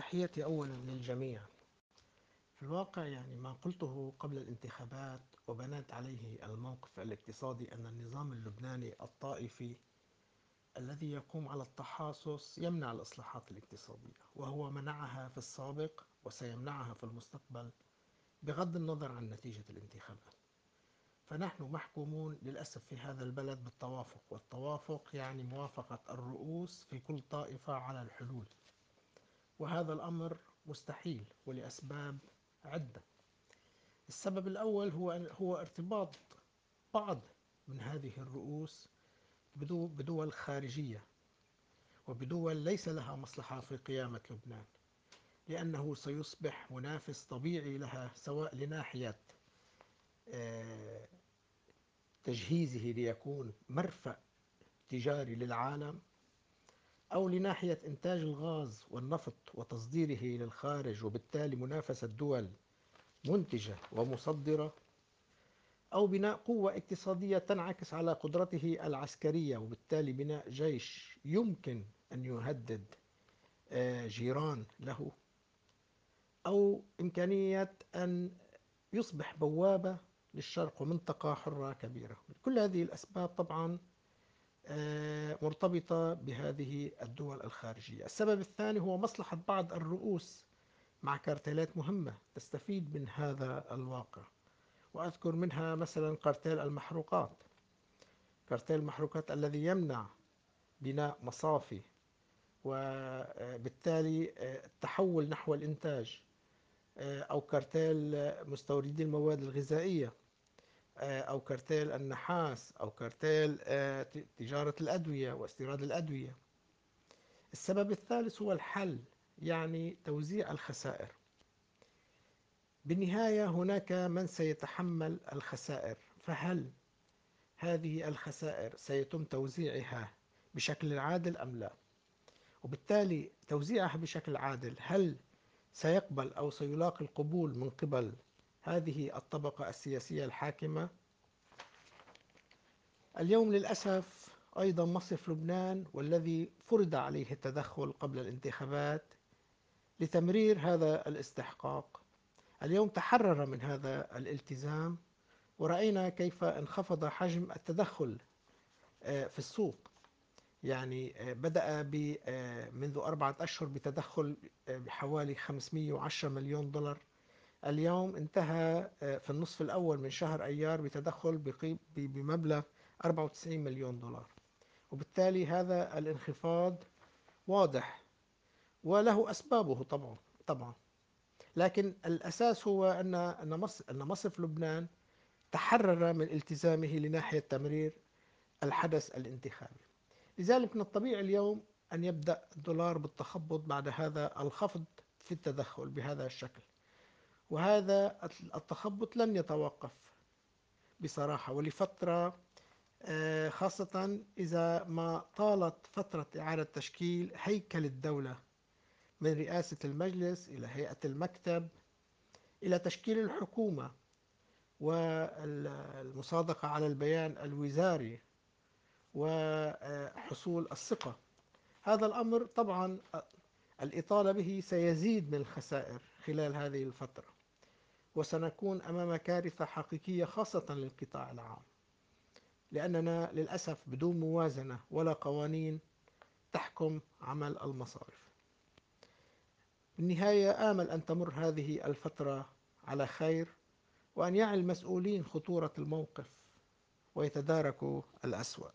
تحياتي أولا للجميع. في الواقع يعني ما قلته قبل الانتخابات وبنات عليه الموقف الاقتصادي أن النظام اللبناني الطائفي الذي يقوم على التحاصص يمنع الإصلاحات الاقتصادية وهو منعها في السابق وسيمنعها في المستقبل بغض النظر عن نتيجة الانتخابات. فنحن محكومون للأسف في هذا البلد بالتوافق والتوافق يعني موافقة الرؤوس في كل طائفة على الحلول. وهذا الأمر مستحيل ولأسباب عدة. السبب الأول هو هو ارتباط بعض من هذه الرؤوس بدول خارجية وبدول ليس لها مصلحة في قيامة لبنان لأنه سيصبح منافس طبيعي لها سواء لناحية آه، تجهيزه ليكون مرفأ تجاري للعالم أو لناحية إنتاج الغاز والنفط وتصديره للخارج وبالتالي منافسة دول منتجة ومصدرة أو بناء قوة اقتصادية تنعكس على قدرته العسكرية وبالتالي بناء جيش يمكن أن يهدد آه، جيران له أو إمكانية أن يصبح بوابة للشرق ومنطقة حرة كبيرة. كل هذه الأسباب طبعا مرتبطة بهذه الدول الخارجية. السبب الثاني هو مصلحة بعض الرؤوس مع كارتيلات مهمة تستفيد من هذا الواقع. وأذكر منها مثلا كارتيل المحروقات. كارتيل المحروقات الذي يمنع بناء مصافي وبالتالي آه، التحول نحو الإنتاج آه، أو كارتيل مستوردي المواد الغذائية. آه، أو كارتيل النحاس أو كارتيل آه، تجارة الأدوية واستيراد الأدوية. السبب الثالث هو الحل يعني توزيع الخسائر. بالنهاية هناك من سيتحمل الخسائر فهل هذه الخسائر سيتم توزيعها بشكل عادل أم لا؟ وبالتالي توزيعها بشكل عادل هل سيقبل أو سيلاقي القبول من قبل هذه الطبقة السياسية الحاكمة. اليوم للأسف أيضا مصرف لبنان والذي فرض عليه التدخل قبل الانتخابات لتمرير هذا الاستحقاق. اليوم تحرر من هذا الالتزام ورأينا كيف انخفض حجم التدخل آه، في السوق. يعني آه، بدأ آه، منذ أربعة أشهر بتدخل بحوالي 510 مليون دولار. اليوم انتهى آه، في النصف الأول من شهر أيار بتدخل بمبلغ 94 مليون دولار. وبالتالي هذا الانخفاض واضح وله أسبابه طبعا طبعا. لكن الأساس هو أن أن مصرف لبنان تحرر من التزامه لناحية تمرير الحدث الانتخابي. لذلك من الطبيعي اليوم أن يبدأ الدولار بالتخبط بعد هذا الخفض في التدخل بهذا الشكل. وهذا التخبط لن يتوقف بصراحة ولفترة آه، خاصة إذا ما طالت فترة إعادة تشكيل هيكل الدولة من رئاسة المجلس إلى هيئة المكتب إلى تشكيل الحكومة والمصادقة على البيان الوزاري وحصول الثقة. هذا الأمر طبعا الإطالة به سيزيد من الخسائر خلال هذه الفترة. وسنكون أمام كارثة حقيقية خاصة للقطاع العام. لأننا للأسف بدون موازنة ولا قوانين تحكم عمل المصارف. بالنهاية آمل أن تمر هذه الفترة على خير وأن يعي المسؤولين خطورة الموقف ويتداركوا الأسوأ.